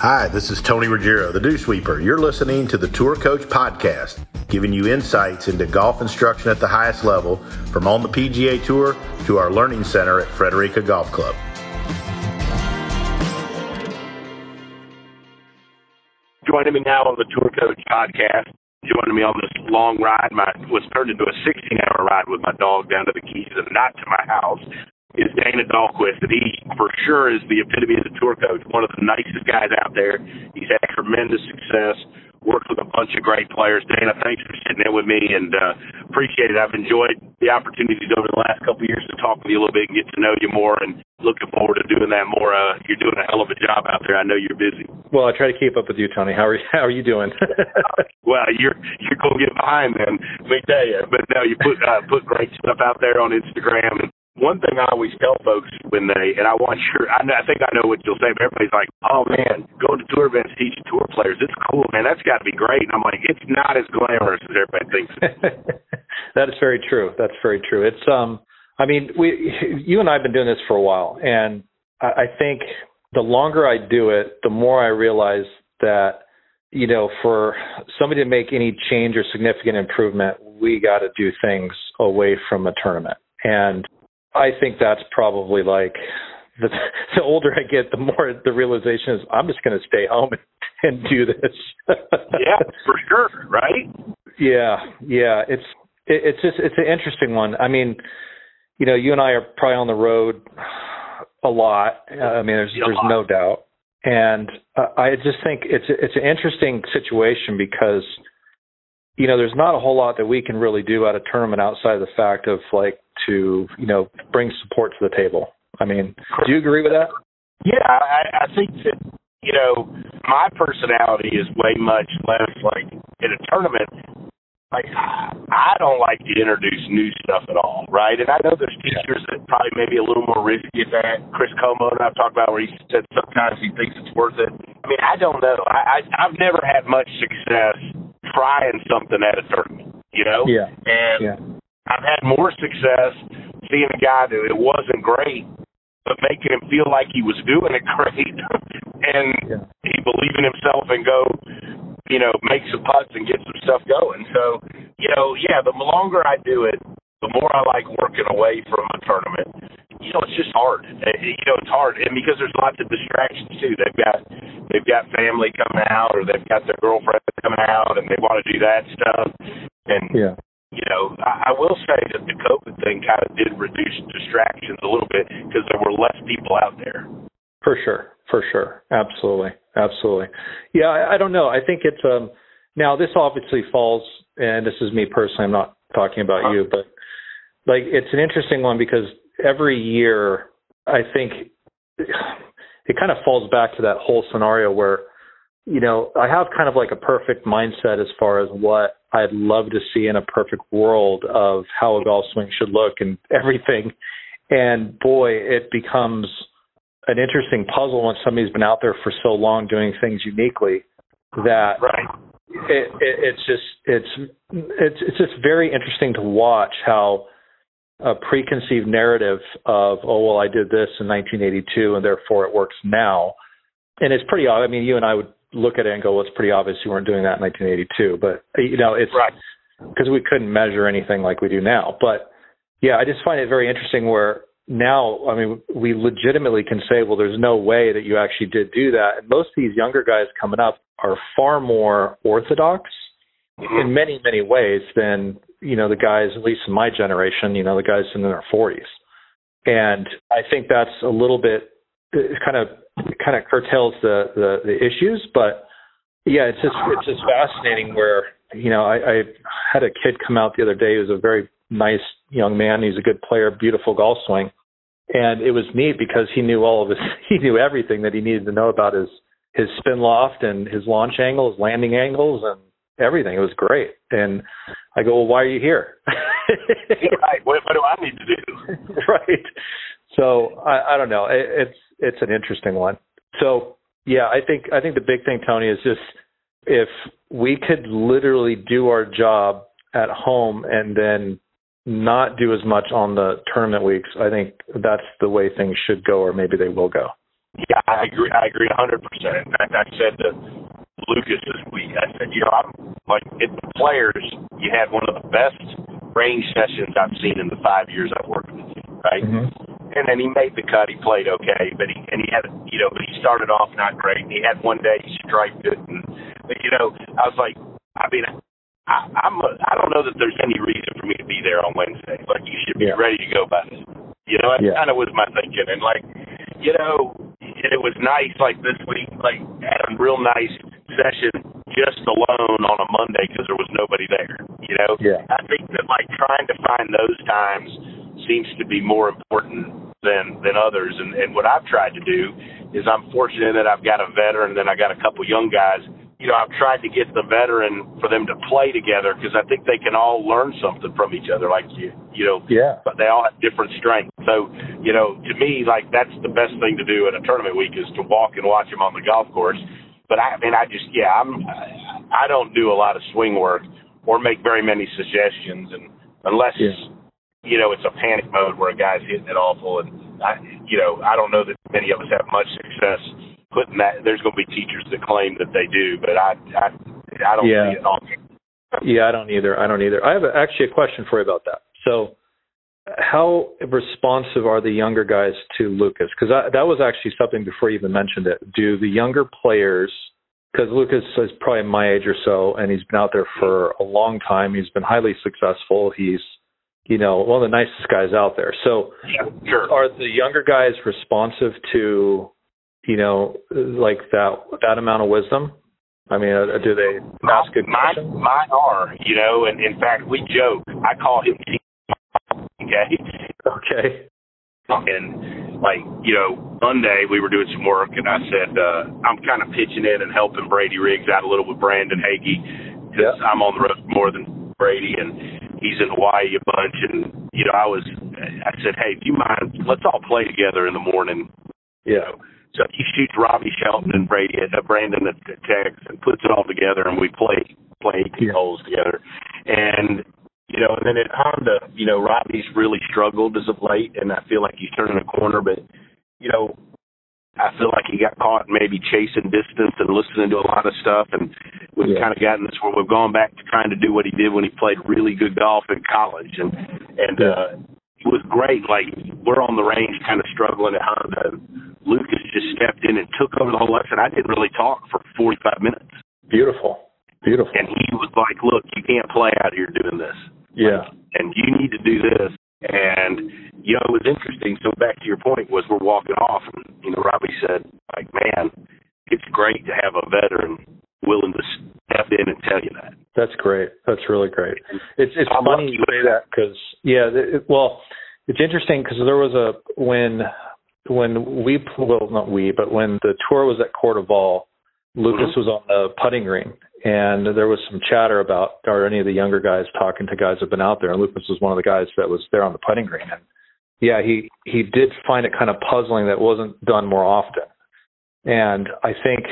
Hi, this is Tony Ruggiero, the Dew Sweeper. You're listening to the Tour Coach Podcast, giving you insights into golf instruction at the highest level from on the PGA Tour to our learning center at Frederica Golf Club. Joining me now on the Tour Coach Podcast, joining me on this long ride, my was turned into a 16-hour ride with my dog down to the Keys and not to my house is Dana Dahlquist, and he for sure is the epitome of the tour coach. One of the nicest guys out there. He's had tremendous success. Worked with a bunch of great players. Dana, thanks for sitting in with me, and uh, appreciate it. I've enjoyed the opportunities over the last couple of years to talk with you a little bit and get to know you more, and looking forward to doing that more. Uh, you're doing a hell of a job out there. I know you're busy. Well, I try to keep up with you, Tony. How are you, how are you doing? well, you're you're gonna get behind then. Let me tell you. But no, you put uh, put great stuff out there on Instagram, and one thing I always tell folks when they, and I want sure, I, I think I know what you'll say, but everybody's like, oh man, going to tour events, teaching tour players, it's cool, man. That's got to be great. And I'm like, it's not as glamorous as everybody thinks. that is very true. That's very true. It's, um, I mean, we, you and I have been doing this for a while, and I, I think the longer I do it, the more I realize that, you know, for somebody to make any change or significant improvement, we got to do things away from a tournament. And I think that's probably like the, the older I get, the more the realization is I'm just going to stay home and, and do this. yeah, for sure, right? Yeah, yeah. It's it, it's just it's an interesting one. I mean, you know, you and I are probably on the road a lot. Uh, I mean, there's there's no doubt, and uh, I just think it's it's an interesting situation because you know, there's not a whole lot that we can really do at a tournament outside of the fact of like to, you know, bring support to the table. I mean, do you agree with that? Yeah, I, I think that, you know, my personality is way much less like in a tournament. Like, I don't like to introduce new stuff at all, right? And I know there's teachers that probably maybe a little more risky at that. Chris Como and I've talked about where he said sometimes he thinks it's worth it. I mean, I don't know. I, I I've never had much success trying something at a tournament, you know? Yeah. And yeah. I've had more success seeing a guy that it wasn't great, but making him feel like he was doing it great and yeah. he believe in himself and go, you know, make some putts and get some stuff going. So, you know, yeah, the longer I do it, the more I like working away from a tournament. You know, it's just hard. Uh, you know, it's hard, and because there's lots of distractions too. They've got they've got family coming out, or they've got their girlfriend coming out, and they want to do that stuff. And yeah you know, I, I will say that the COVID thing kind of did reduce distractions a little bit because there were less people out there. For sure, for sure, absolutely, absolutely. Yeah, I, I don't know. I think it's um now this obviously falls, and this is me personally. I'm not talking about uh-huh. you, but like it's an interesting one because every year I think it kind of falls back to that whole scenario where you know I have kind of like a perfect mindset as far as what I'd love to see in a perfect world of how a golf swing should look and everything. And boy, it becomes an interesting puzzle when somebody's been out there for so long doing things uniquely that right. it, it, it's just it's it's it's just very interesting to watch how a preconceived narrative of oh well I did this in 1982 and therefore it works now, and it's pretty. Odd. I mean, you and I would look at it and go, well, it's pretty obvious you weren't doing that in 1982. But you know, it's because right. we couldn't measure anything like we do now. But yeah, I just find it very interesting where now, I mean, we legitimately can say, well, there's no way that you actually did do that. And most of these younger guys coming up are far more orthodox mm-hmm. in many, many ways than you know the guys, at least in my generation, you know, the guys in their 40s. And I think that's a little bit kind of kind of curtails the, the the issues. But yeah, it's just it's just fascinating. Where you know I, I had a kid come out the other day. who's a very nice young man. He's a good player, beautiful golf swing, and it was neat because he knew all of his he knew everything that he needed to know about his his spin loft and his launch angles, landing angles, and everything. It was great. And I go, well, why are you here? right. What, what do I need to do? right. So I, I don't know. It, it's it's an interesting one. So yeah, I think I think the big thing, Tony, is just if we could literally do our job at home and then not do as much on the tournament weeks, I think that's the way things should go, or maybe they will go. Yeah, I agree. I agree 100. percent In fact, I said to Lucas this week, I said, you know, I'm like it, the players. You had one of the best range sessions I've seen in the five years I've worked with you, right? Mm-hmm. And then he made the cut. He played okay, but he and he had you know, but he started off not great. And he had one day he striped it, and but you know, I was like, I mean, I, I'm a, I don't know that there's any reason for me to be there on Wednesday. Like you should be yeah. ready to go by then. You know, that yeah. kind of was my thinking, and like, you know, and it was nice like this week, like had a real nice session just alone on a Monday because there was nobody there. You know, yeah. I think that like trying to find those times seems to be more important than than others. And and what I've tried to do is I'm fortunate that I've got a veteran, and then I got a couple young guys you know, I've tried to get the veteran for them to play together because I think they can all learn something from each other. Like you, you know, yeah. But they all have different strengths. So, you know, to me, like that's the best thing to do at a tournament week is to walk and watch them on the golf course. But I, I mean, I just, yeah, I'm, I don't do a lot of swing work or make very many suggestions, and unless, yeah. you know, it's a panic mode where a guy's hitting it awful, and I, you know, I don't know that many of us have much success putting that. There's going to be teachers that claim that they do, but I I I don't yeah. see it all. yeah, I don't either. I don't either. I have a, actually a question for you about that. So, how responsive are the younger guys to Lucas? Because that was actually something before you even mentioned it. Do the younger players? Because Lucas is probably my age or so, and he's been out there for a long time. He's been highly successful. He's you know, one of the nicest guys out there. So, yeah, sure. are the younger guys responsive to you know, like that that amount of wisdom? I mean, uh, do they ask good questions? Mine, mine are, you know, and in fact, we joke. I call him okay. Okay. And like, you know, Monday we were doing some work, and I said uh, I'm kind of pitching in and helping Brady Riggs out a little with Brandon Hagy because yep. I'm on the road more than Brady, and he's in Hawaii a bunch. And you know, I was, I said, hey, do you mind? Let's all play together in the morning. Yeah. You know, so he shoots Robbie Shelton and Brady uh, Brandon at, at Tex and puts it all together, and we play play 18 yeah. holes together. And you know, and then at Honda, you know, Robbie's really struggled as of late, and I feel like he's turning a corner. But you know, I feel like he got caught maybe chasing distance and listening to a lot of stuff, and we've yeah. kind of gotten this where we've gone back to trying to do what he did when he played really good golf in college, and and yeah. uh, it was great. Like we're on the range, kind of struggling at Honda. Lucas just stepped in and took over the whole lesson. I didn't really talk for 45 minutes. Beautiful. Beautiful. And he was like, look, you can't play out here doing this. Yeah. And you need to do this. And, you know, it was interesting. So back to your point was we're walking off and, you know, Robbie said, like, man, it's great to have a veteran willing to step in and tell you that. That's great. That's really great. It's it's I'm funny you say that because yeah, it, well, it's interesting because there was a when when we well not we but when the tour was at CordeValle, Lucas mm-hmm. was on the putting green and there was some chatter about are any of the younger guys talking to guys who've been out there? And Lucas was one of the guys that was there on the putting green. And yeah he he did find it kind of puzzling that wasn't done more often. And I think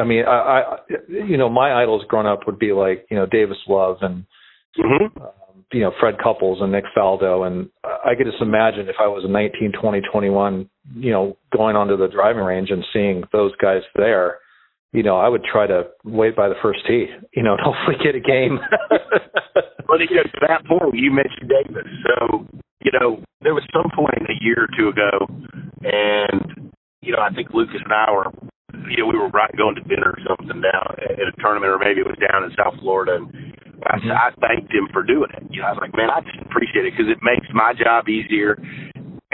I mean I, I you know my idols growing up would be like you know Davis Love and mm-hmm. uh, you know Fred Couples and Nick Faldo, and I could just imagine if I was a 19, 20, 21, you know, going onto the driving range and seeing those guys there, you know, I would try to wait by the first tee, you know, and hopefully get a game. well, you know, to that point, you mentioned Davis, so you know, there was some point a year or two ago, and you know, I think Lucas and I were you know, we were right going to dinner or something down at a tournament, or maybe it was down in South Florida. And I, mm-hmm. I thanked him for doing it. You know, I was like, man, I just appreciate it because it makes my job easier.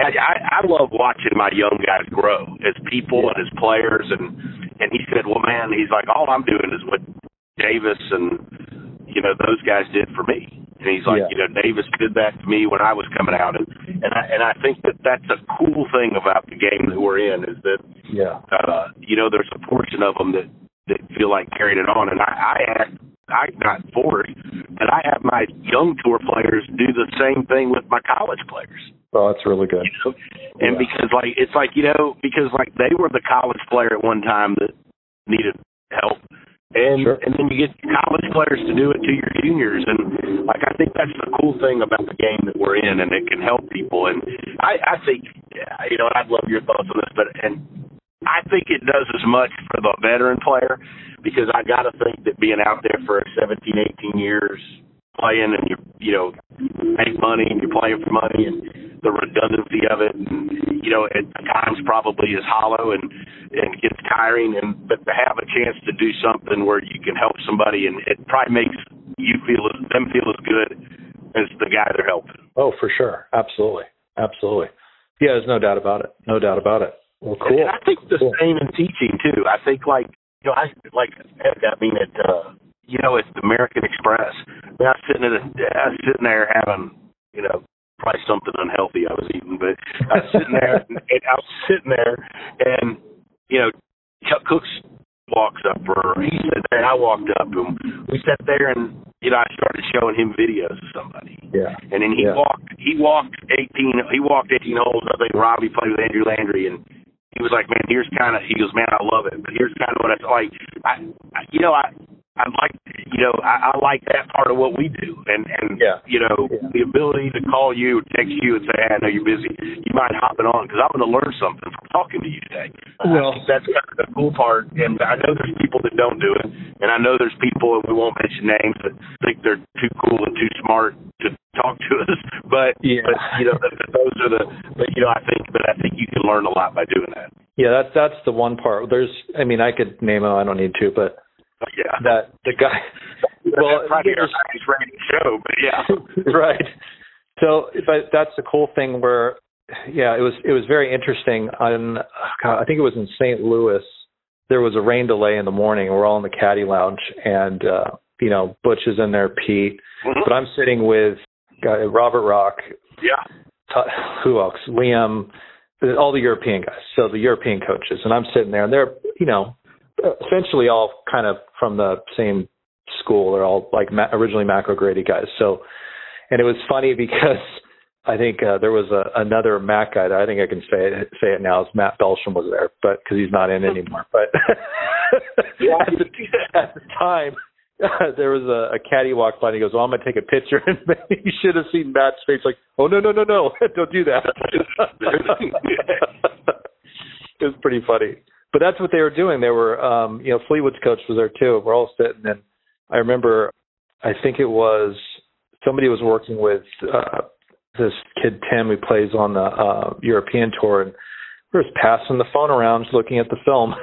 And I, I love watching my young guys grow as people yeah. and as players. And and he said, well, man, he's like, all I'm doing is what Davis and you know those guys did for me. And he's like, yeah. you know, Davis did that to me when I was coming out, and and I and I think that that's a cool thing about the game that we're in is that, yeah, uh, you know, there's a portion of them that that feel like carrying it on, and I I act I got forward, and I have my young tour players do the same thing with my college players. Oh, that's really good. You know? And yeah. because like it's like you know because like they were the college player at one time that needed help and sure. and then you get college players to do it to your juniors and like I think that's the cool thing about the game that we're in and it can help people and I I think you know I'd love your thoughts on this but and think it does as much for the veteran player because I got to think that being out there for 17, 18 years playing and you you know make money and you're playing for money and the redundancy of it and you know at times probably is hollow and and gets tiring and but to have a chance to do something where you can help somebody and it probably makes you feel them feel as good as the guy they're helping. Oh, for sure, absolutely, absolutely. Yeah, there's no doubt about it. No doubt about it. Well, cool. And I think the cool. same in teaching too. I think like you know I like I mean at uh you know, it's the American Express. I, mean, I was sitting at a, I was sitting there having, you know, probably something unhealthy I was eating, but I was sitting there and, and I was sitting there and, you know, Chuck Cooks walks up or he said there and I walked up and we sat there and you know, I started showing him videos of somebody. Yeah. And then he yeah. walked he walked eighteen he walked eighteen holes, I think Robbie played with Andrew Landry and he was like, Man, here's kinda he goes, Man, I love it, but here's kinda what it's like I, I you know, I I like, you know, I, I like that part of what we do, and and yeah. you know, yeah. the ability to call you, text you, and say, hey, I know you're busy. You mind hopping on because I'm going to learn something from talking to you today. Well, that's kind of the cool part, and I know there's people that don't do it, and I know there's people, and we won't mention names, that think they're too cool and too smart to talk to us. But yeah. but you know, those are the, but you know, I think, but I think you can learn a lot by doing that. Yeah, that's that's the one part. There's, I mean, I could name them. I don't need to, but yeah. That the guy. well, probably our rating show, but yeah. right. So, but that's the cool thing where, yeah, it was it was very interesting. On I think it was in St. Louis. There was a rain delay in the morning. We're all in the caddy lounge, and uh, you know, Butch is in there, Pete, mm-hmm. but I'm sitting with guy, Robert Rock. Yeah. Who else? Liam, all the European guys. So the European coaches, and I'm sitting there, and they're you know essentially all kind of from the same school. They're all like ma- originally Mac O'Grady guys. So, and it was funny because I think uh, there was a, another Mac guy that I think I can say it say it now. Is Matt Belsham was there, but because he's not in anymore. But at, the, at the time, there was a, a caddy walk by and he goes, "Well, I'm gonna take a picture." And you should have seen Matt's face, like, "Oh no, no, no, no! Don't do that." it was pretty funny but that's what they were doing. They were, um, you know, Fleetwood's coach was there too. We're all sitting, and I remember, I think it was somebody was working with uh, this kid Tim who plays on the uh, European tour, and we're just passing the phone around, just looking at the film.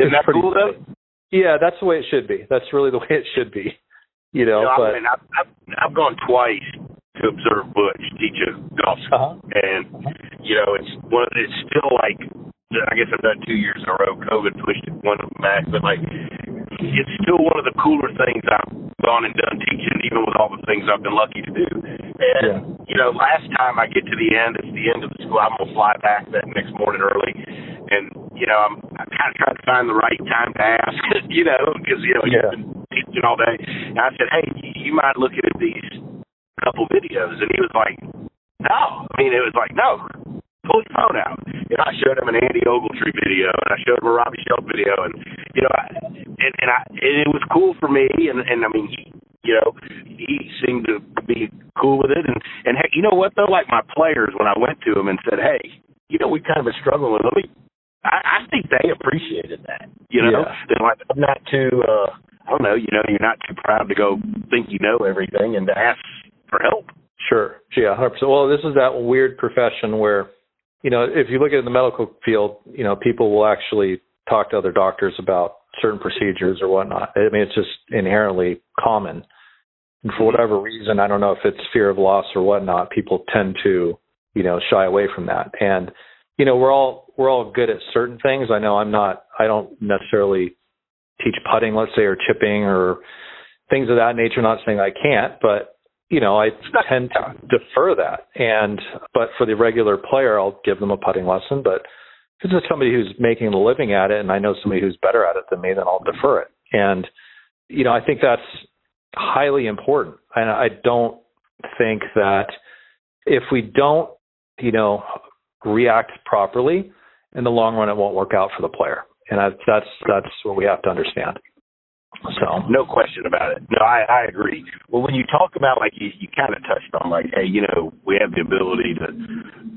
Isn't that cool though? Yeah, that's the way it should be. That's really the way it should be. You know, you know but I mean, I've, I've I've gone twice to observe Butch teach a golf uh-huh. and you know, it's one. It's still like I guess I've done two years in a row. COVID pushed it one back, but like it's still one of the cooler things I've gone and done teaching, even with all the things I've been lucky to do. And yeah. you know, last time I get to the end, it's the end of the school. I'm gonna fly back that next morning early, and you know, I'm I'm kind of trying to find the right time to ask, you know, because you know yeah. you've been teaching all day. And I said, hey, you mind looking at these couple videos? And he was like, no. I mean, it was like, no pull your phone out. And I showed him an Andy Ogletree video, and I showed him a Robbie Shelton video, and you know, I, and, and I and it was cool for me, and and I mean, he, you know, he seemed to be cool with it, and and hey, you know what though, like my players, when I went to him and said, hey, you know, we kind of been struggling with, me. I, I think they appreciated that. You know, yeah. they're like, I'm not too. uh I don't know. You know, you're not too proud to go think you know everything and to ask for help. Sure. Yeah, 100%. Well, this is that weird profession where you know, if you look at the medical field, you know, people will actually talk to other doctors about certain procedures or whatnot. I mean, it's just inherently common. And for mm-hmm. whatever reason, I don't know if it's fear of loss or whatnot, people tend to, you know, shy away from that. And, you know, we're all we're all good at certain things. I know I'm not I don't necessarily teach putting, let's say, or chipping or things of that nature. Not saying I can't, but you know, I tend to defer that. And but for the regular player, I'll give them a putting lesson. But if it's somebody who's making a living at it, and I know somebody who's better at it than me, then I'll defer it. And you know, I think that's highly important. And I don't think that if we don't, you know, react properly in the long run, it won't work out for the player. And that's that's what we have to understand. So no question about it. No, I, I agree. Well, when you talk about like you, you kind of touched on like, hey, you know, we have the ability to,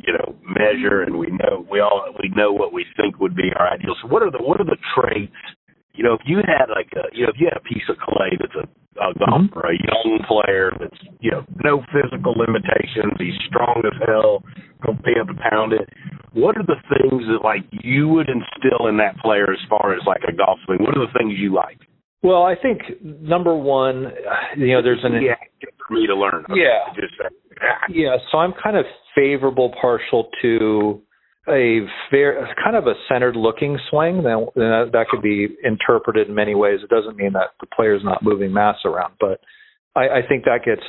you know, measure, and we know we all we know what we think would be our ideal. So what are the what are the traits? You know, if you had like a you know if you had a piece of clay that's a, a golfer, mm-hmm. a young player that's you know no physical limitations, he's strong as hell, gonna be able to pound it. What are the things that like you would instill in that player as far as like a golf swing? What are the things you like? Well, I think number one, you know, there's an yeah for me to learn. Okay, yeah, just yeah. So I'm kind of favorable, partial to a very kind of a centered looking swing. That that could be interpreted in many ways. It doesn't mean that the player's not moving mass around, but I, I think that gets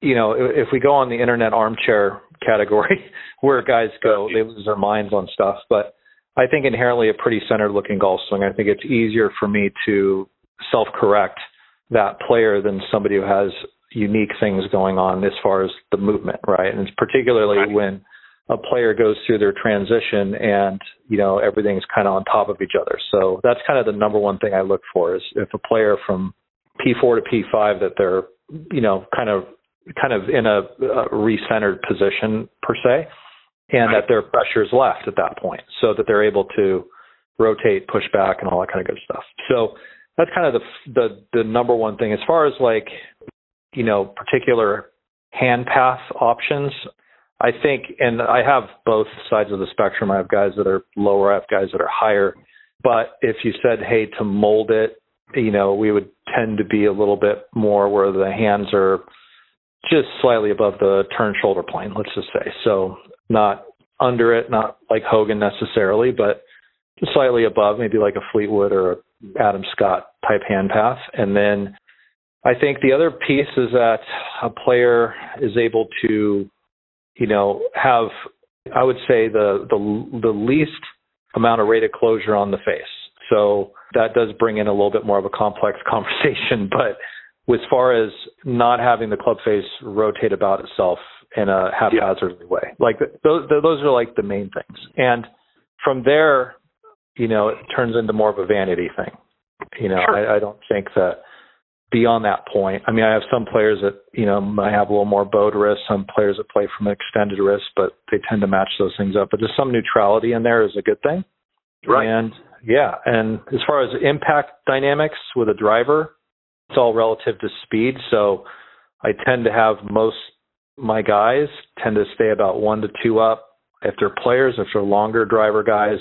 you know if we go on the internet armchair category where guys go, they lose their minds on stuff. But I think inherently a pretty centered looking golf swing. I think it's easier for me to self correct that player than somebody who has unique things going on as far as the movement, right? And it's particularly right. when a player goes through their transition and you know everything's kind of on top of each other. So that's kind of the number one thing I look for is if a player from P4 to P5 that they're you know kind of kind of in a, a recentered position per se, and right. that their pressure is left at that point, so that they're able to rotate, push back, and all that kind of good stuff. So that's kind of the the the number one thing as far as like you know particular hand path options I think, and I have both sides of the spectrum. I have guys that are lower, I have guys that are higher. But if you said, hey, to mold it, you know, we would tend to be a little bit more where the hands are just slightly above the turn shoulder plane, let's just say. So not under it, not like Hogan necessarily, but slightly above, maybe like a Fleetwood or a Adam Scott type hand path. And then I think the other piece is that a player is able to you know, have I would say the the the least amount of rate of closure on the face. So that does bring in a little bit more of a complex conversation, but as far as not having the club face rotate about itself in a haphazard yeah. way, like those those are like the main things. And from there, you know, it turns into more of a vanity thing. You know, sure. I, I don't think that beyond that point. I mean, I have some players that, you know, might have a little more bowed wrist, some players that play from an extended wrist, but they tend to match those things up. But just some neutrality in there is a good thing. Right. And yeah, and as far as impact dynamics with a driver, it's all relative to speed. So I tend to have most my guys tend to stay about one to two up. If they're players, if they're longer driver guys,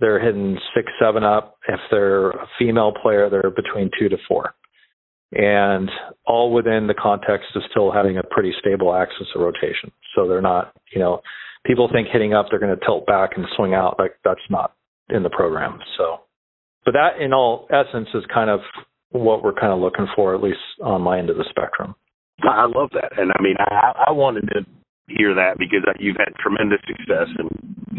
they're hitting six, seven up. If they're a female player, they're between two to four and all within the context of still having a pretty stable axis of rotation. So they're not, you know, people think hitting up they're going to tilt back and swing out. Like that's not in the program. So, but that in all essence is kind of what we're kind of looking for, at least on my end of the spectrum. I love that, and I mean, I, I wanted to hear that because you've had tremendous success and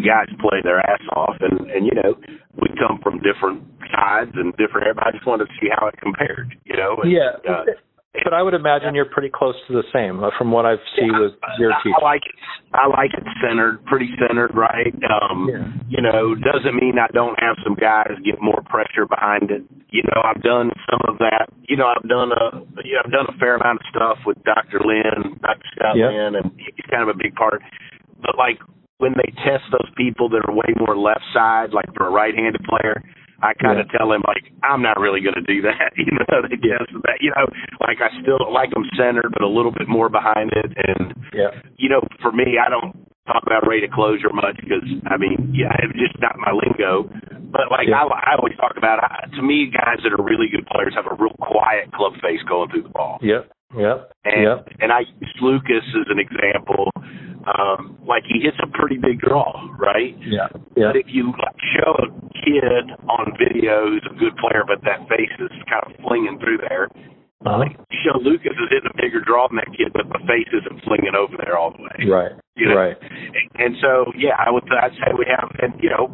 guys play their ass off, and and you know, we come from different sides and different. I just wanted to see how it compared. You know. And, yeah. Uh, but I would imagine you're pretty close to the same uh, from what I've seen yeah, with your team. I like it. I like it centered, pretty centered, right? Um, yeah. You know, doesn't mean I don't have some guys get more pressure behind it. You know, I've done some of that. You know, I've done a, you know, I've done a fair amount of stuff with Dr. Lynn, Dr. Scott yep. Lynn, and he's kind of a big part. But like when they test those people that are way more left side, like for a right-handed player, I kind of yeah. tell him like I'm not really going to do that. You know, they guess that. You know, like I still like them centered, but a little bit more behind it. And yeah, you know, for me, I don't talk about rate of closure much because I mean, yeah, it's just not my lingo. But like yeah. I, I always talk about, I, to me, guys that are really good players have a real quiet club face going through the ball. Yep. Yep. And yep. and I use Lucas as an example um, like he hits a pretty big draw, right? Yeah. yeah. But if you like, show a kid on video who's a good player, but that face is kind of flinging through there, uh-huh. like show Lucas is hitting a bigger draw than that kid, but the face isn't flinging over there all the way. Right. You know? Right. And, so, yeah, I would I'd say we have, and you know,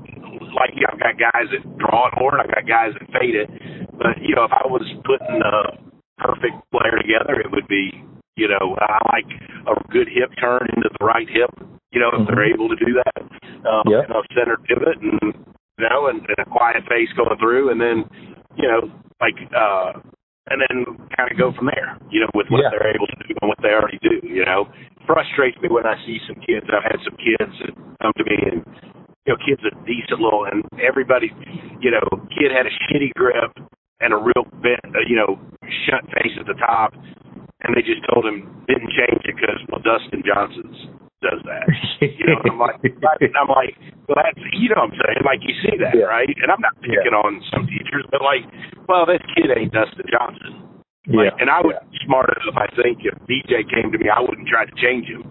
like yeah, I've got guys that draw it more, and I've got guys that fade it. But you know, if I was putting a perfect player together, it would be you know, I like a good hip turn into the right hip. You know, if mm-hmm. they're able to do that, um, yep. you know, center pivot and you know, and, and a quiet face going through, and then you know, like uh, and then kind of go from there. You know, with what Yeah. they're able to do and what they already do. You know, frustrates me when I see some kids. I've had some kids that come to me and you know, kids are decent little, and everybody, you know, kid had a shitty grip and a real bent, uh, you know, shut face at the top, and they just told him didn't change it because well, Dustin Johnson's does that. You know, and I'm like, I'm like, well, that's you know what I'm saying. Like you see that, Yeah. right? And I'm not picking on some teachers, but like, well, this kid ain't Dustin Johnson. Like, yeah. and I would yeah. be smart enough. I think if DJ came to me, I wouldn't try to change him.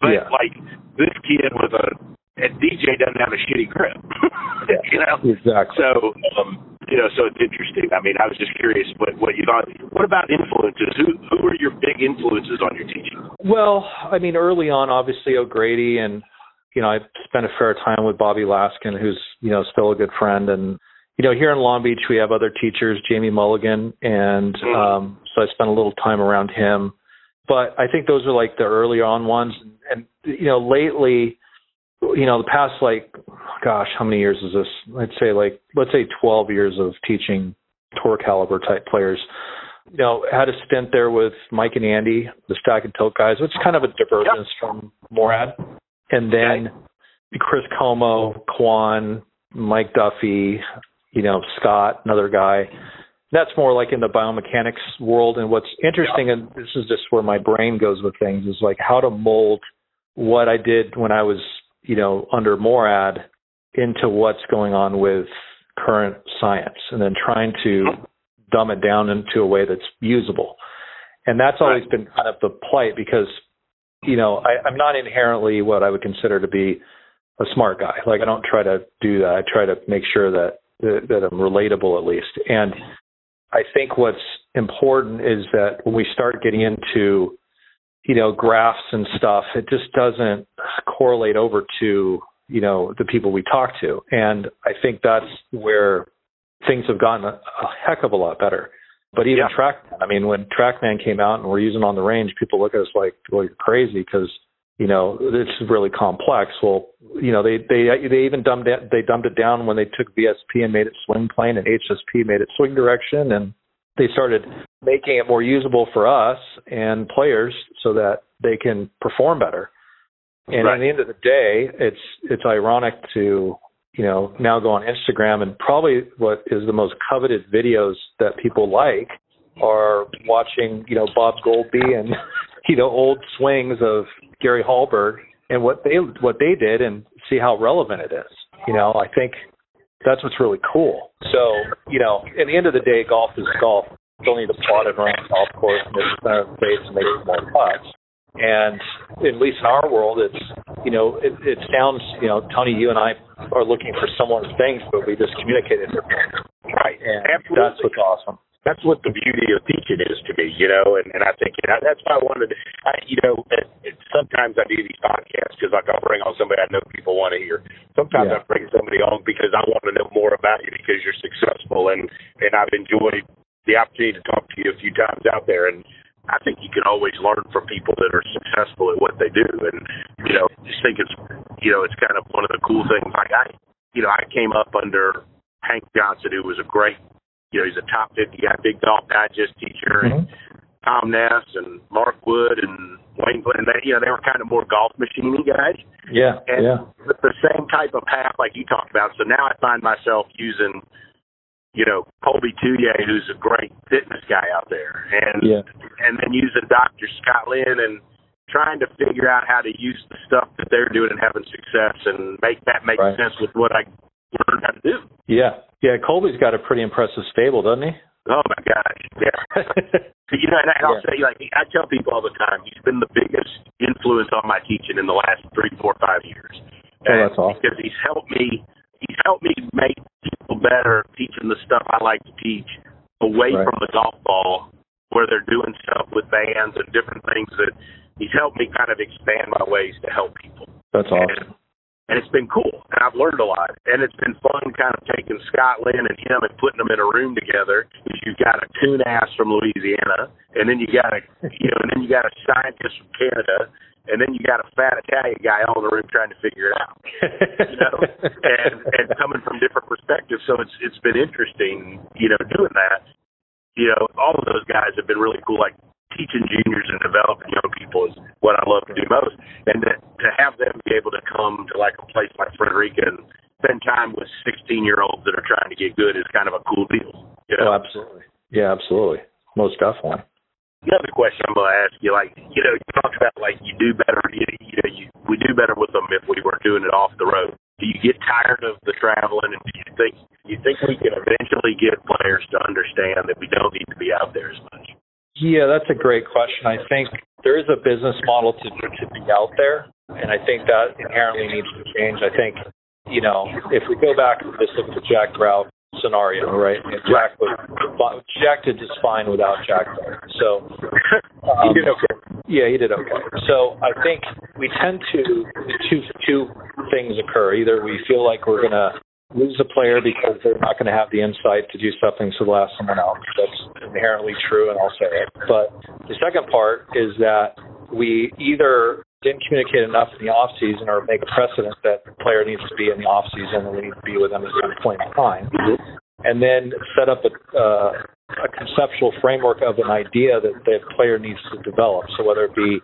But Yeah. like this kid with a, and DJ doesn't have a shitty grip. Yeah. you know. Exactly. So, um, you know, so it's interesting. I mean, I was just curious what what you thought. What about influences? Who who are your big influences on your teaching? Well, I mean, early on, obviously O'Grady, and you know, I spent a fair time with Bobby Laskin, who's you know still a good friend, and you know, here in Long Beach we have other teachers, Jamie Mulligan, and Mhm. um, so I spent a little time around him. But I think those are like the early on ones, and, and you know, lately, you know, the past like, gosh, how many years is this? I'd say like, let's say 12 years of teaching tour caliber type players you know, had a stint there with Mike and Andy, the stack and tilt guys, which is kind of a divergence from Morad. And then Chris Como, Kwon, Mike Duffy, you know, Scott, another guy. That's more like in the biomechanics world. And what's interesting, and this is just where my brain goes with things, is like how to mold what I did when I was, you know, under Morad into what's going on with current science and then trying to dumb it down into a way that's usable. And that's always Right. been kind of the plight because, you know, I, I'm not inherently what I would consider to be a smart guy. Like I don't try to do that. I try to make sure that that, that I'm relatable at least. And I think what's important is that when we start getting into, you know, graphs and stuff, it just doesn't correlate over to, you know, the people we talk to. And I think that's where things have gotten a, a heck of a lot better. But even Yeah. TrackMan, I mean, when TrackMan came out and we're using on the range, people look at us like, well, you're crazy because, you know, this is really complex. Well, you know, they, they, they even dumbed it, they dumbed it down when they took VSP and made it swing plane and HSP made it swing direction and they started making it more usable for us and players so that they can perform better. And Right. at the end of the day, it's it's ironic to you know now go on Instagram and probably what is the most coveted videos that people like are watching you know Bob Goalby and you know old swings of Gary Hallberg and what they what they did and see how relevant it is. You know, I think that's what's really cool. So, you know, at the end of the day, golf is golf. You still need to plot it around the golf course and make center of space and make more putts. And at least in our world, it's, you know, it, it sounds, you know, Tony, you and I are looking for similar things, but we just communicate differently. Right. And Absolutely. that's what's awesome. that's what the beauty of teaching is to me, you know, and, and I think you know, that's why I wanted to, I, you know, it, it, sometimes I do these podcasts because like I'll bring on somebody I know people want to hear. Sometimes Yeah. I bring somebody on because I want to know more about you because you're successful and, and I've enjoyed the opportunity to talk to you a few times out there and I think you can always learn from people that are successful at what they do and, you know, just think it's, you know, it's kind of one of the cool things. Like I, you know, I came up under Hank Johnson, who was a great you know, he's a top 50 guy, big golf digest teacher, and mm-hmm. Tom Ness and Mark Wood and Wayne Glenn. And they, you know, they were kind of more golf machiney guys. Yeah, And yeah, the same type of path like you talked about. So now I find myself using, you know, Kolby Tullier, who's a great fitness guy out there, and yeah, and then using Dr. Scott Lynn and trying to figure out how to use the stuff that they're doing and having success and make that make Right. sense with what I learned how to do. yeah. Yeah, Kolby's got a pretty impressive stable, doesn't he? Oh my gosh, yeah. You know, and I'll Yeah. say, like, I tell people all the time, he's been the biggest influence on my teaching in the last three, four, five years. Oh, And that's awesome. Because he's helped me, he's helped me make better teaching the stuff I like to teach away Right. from the golf ball, where they're doing stuff with bands and different things that he's helped me kind of expand my ways to help people That's awesome. and it's been cool and I've learned a lot and it's been fun kind of taking Scott Lynn and him and putting them in a room together you've got a coon ass from Louisiana and then you got a you know and then you got a scientist from Canada and then you got a fat Italian guy all in the room trying to figure it out you know and and coming from different perspectives so it's it's been interesting you know doing that you know, all of those guys have been really cool. Like teaching juniors and developing young people is what I love to do most. And to, to have them be able to come to like a place like Frederica and spend time with 16 year olds that are trying to get good is kind of a cool deal. You know? Oh, absolutely. Yeah, absolutely. Most definitely. Another question I'm going to ask you, like, you know, you talked about like you do better, you, you know, you, we do better with them if we were doing it off the road. Do you get tired of the traveling, and do you think you think we can eventually get players to understand that we don't need to be out there as much? Yeah, that's a great question. I think there is a business model to to be out there, and I think that inherently needs to change. I think, you know, if we go back to this look at the Jack Grout scenario, right? And Jack was Jack did just fine without Jack there. So um, he did okay. Yeah, he did okay. So I think we tend to two two things occur. Either we feel like we're gonna lose a player because they're not going to have the insight to do something to the last someone else. That's inherently true, and I'll say it. But the second part is that we either didn't communicate enough in the off season or make a precedent that the player needs to be in the off season and we need to be with them at some point in time. And then set up a, uh, a conceptual framework of an idea that the player needs to develop. So whether it be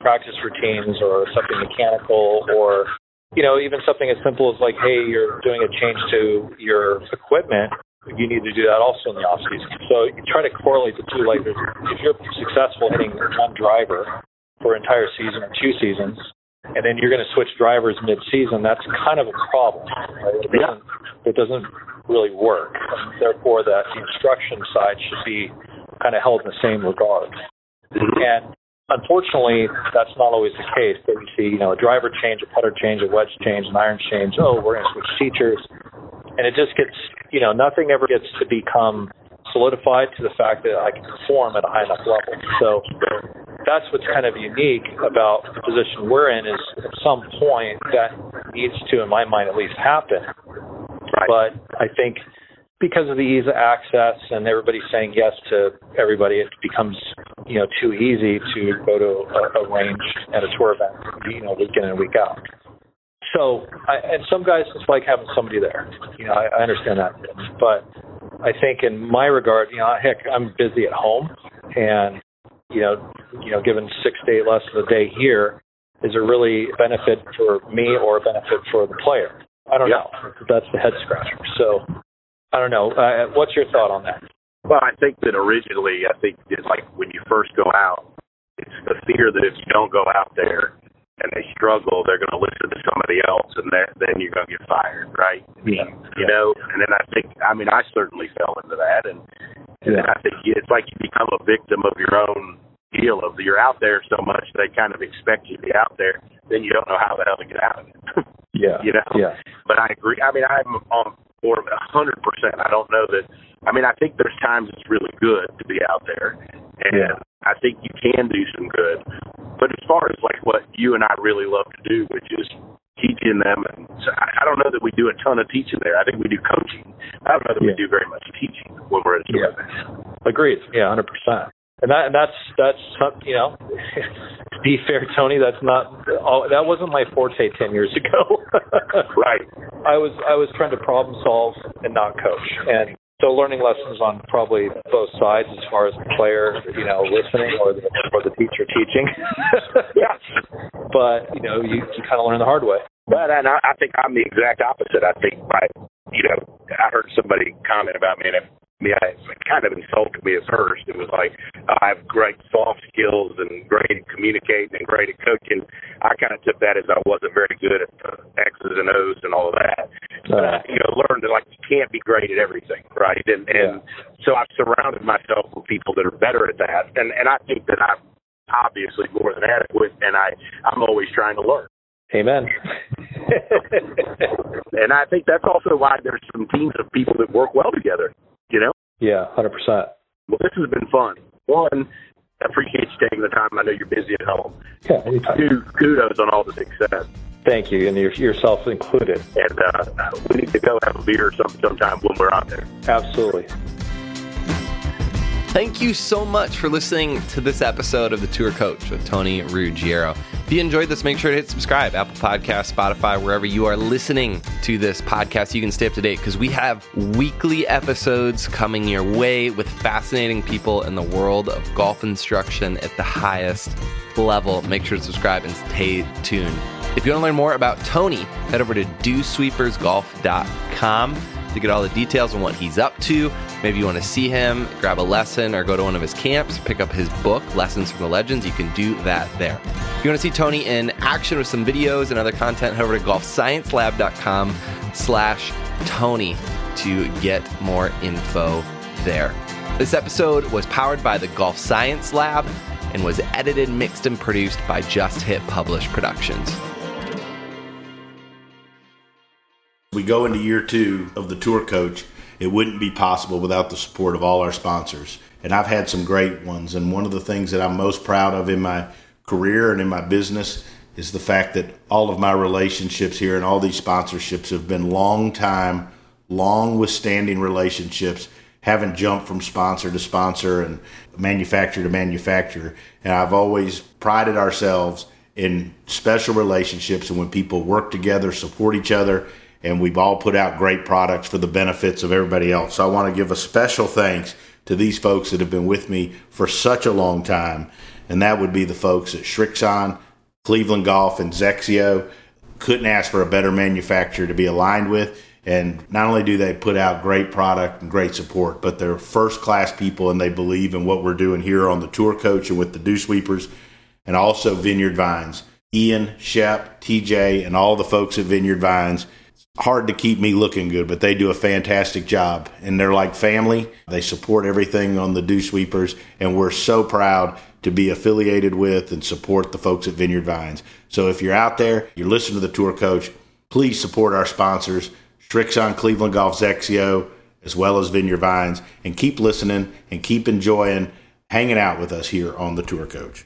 practice routines or something mechanical or you know, even something as simple as like, hey, you're doing a change to your equipment, you need to do that also in the off season. So you try to correlate the two. Like, if you're successful hitting one driver for an entire season or two seasons, and then you're going to switch drivers mid-season, that's kind of a problem. Right? It doesn't, it doesn't really work. And therefore, the instruction side should be kind of held in the same regard. Mm-hmm. And Unfortunately, that's not always the case. That we see, you know, a driver change, a putter change, a wedge change, an iron change. Oh, we're going to switch teachers, and it just gets, you know, nothing ever gets to become solidified to the fact that I can perform at a high enough level. So that's what's kind of unique about the position we're in is at some point that needs to, in my mind at least, happen. Right. But I think because of the ease of access and everybody saying yes to everybody, it becomes you know too easy to go to a, a range at a tour event, you know, week in and week out. So, I, and some guys just like having somebody there. You know, I, I understand that, but I think in my regard, you know, heck, I'm busy at home, and you know, you know, given six to eight lessons a day here, is a really benefit for me or a benefit for the player? I don't yeah. know. That's the head scratcher. So I don't know. Uh, what's your thought on that? Well, I think that originally, I think it's like when you first go out, it's the fear that if you don't go out there and they struggle, they're going to listen to somebody else, and then you're going to get fired, right? Yeah. You know, and then I think, I mean, I certainly fell into that, and, and yeah. then I think it's like you become a victim of your own deal of you're out there so much they kind of expect you to be out there, then you don't know how the hell to get out of it. yeah. You know. Yeah. But I agree. I mean, I'm on for a hundred percent. I don't know that. I mean, I think there's times it's really good to be out there, and yeah. I think you can do some good. But as far as like what you and I really love to do, which is teaching them, and so I, I don't know that we do a ton of teaching there. I think we do coaching. I don't know that yeah. we do very much teaching when we're at yeah. Agreed. Yeah, hundred percent. And that and that's that's you know, to be fair, Tony, that's not all, that wasn't my forte ten years ago. right. I was I was trying to problem solve and not coach, and so learning lessons on probably both sides as far as the player, you know, listening or the or the teacher teaching. yeah. But you know, you, you kind of learn the hard way. But and I, I think I'm the exact opposite. I think my, you know, I heard somebody comment about me, and I, it kind of insulted me at first. It was like I have great soft skills and great at communicating and great at coaching. I kind of took that as I wasn't very good at the X's and O's and all of that. But uh, I, you know, learned that like you can't be great at everything, right? And and yeah. so I've surrounded myself with people that are better at that, and and I think that I'm obviously more than adequate, and I I'm always trying to learn. Amen. and I think that's also why there's some teams of people that work well together. You know? Yeah, hundred percent. Well, this has been fun. One, I appreciate you taking the time. I know you're busy at home. Yeah, anytime. Two, kudos on all the success. Thank you, and yourself included. And uh, we need to go have a beer some sometime when we're out there. Absolutely. Thank you so much for listening to this episode of The Tour Coach with Tony Ruggiero. If you enjoyed this, make sure to hit subscribe. Apple Podcast, Spotify, wherever you are listening to this podcast, you can stay up to date because we have weekly episodes coming your way with fascinating people in the world of golf instruction at the highest level. Make sure to subscribe and stay tuned. If you want to learn more about Tony, head over to dewsweepersgolf.com to get all the details on what he's up to. Maybe you want to see him, grab a lesson, or go to one of his camps, pick up his book, Lessons from the Legends. You can do that there. If you want to see Tony in action with some videos and other content, head over to golfsciencelab.com slash Tony to get more info there. This episode was powered by the Golf Science Lab and was edited, mixed, and produced by Just Hit Publish Productions. We go into year two of the tour coach. It wouldn't be possible without the support of all our sponsors. And I've had some great ones. And one of the things that I'm most proud of in my career and in my business is the fact that all of my relationships here and all these sponsorships have been long time, long withstanding relationships, haven't jumped from sponsor to sponsor and manufacturer to manufacturer. And I've always prided ourselves in special relationships and when people work together, support each other, and we've all put out great products for the benefits of everybody else. So I want to give a special thanks to these folks that have been with me for such a long time, and that would be the folks at Srixon, Cleveland Golf, and XXIO. Couldn't ask for a better manufacturer to be aligned with. And not only do they put out great product and great support, but they're first class people and they believe in what we're doing here on the tour coach and with the dew sweepers and also Vineyard Vines. Ian, Shep, TJ, and all the folks at Vineyard Vines hard to keep me looking good, but they do a fantastic job. And they're like family. They support everything on the Dew Sweepers, and we're so proud to be affiliated with and support the folks at Vineyard Vines. So if you're out there, you're listening to the tour coach, please support our sponsors, Srixon Cleveland Golf XXIO, as well as Vineyard Vines, and keep listening and keep enjoying hanging out with us here on the tour coach.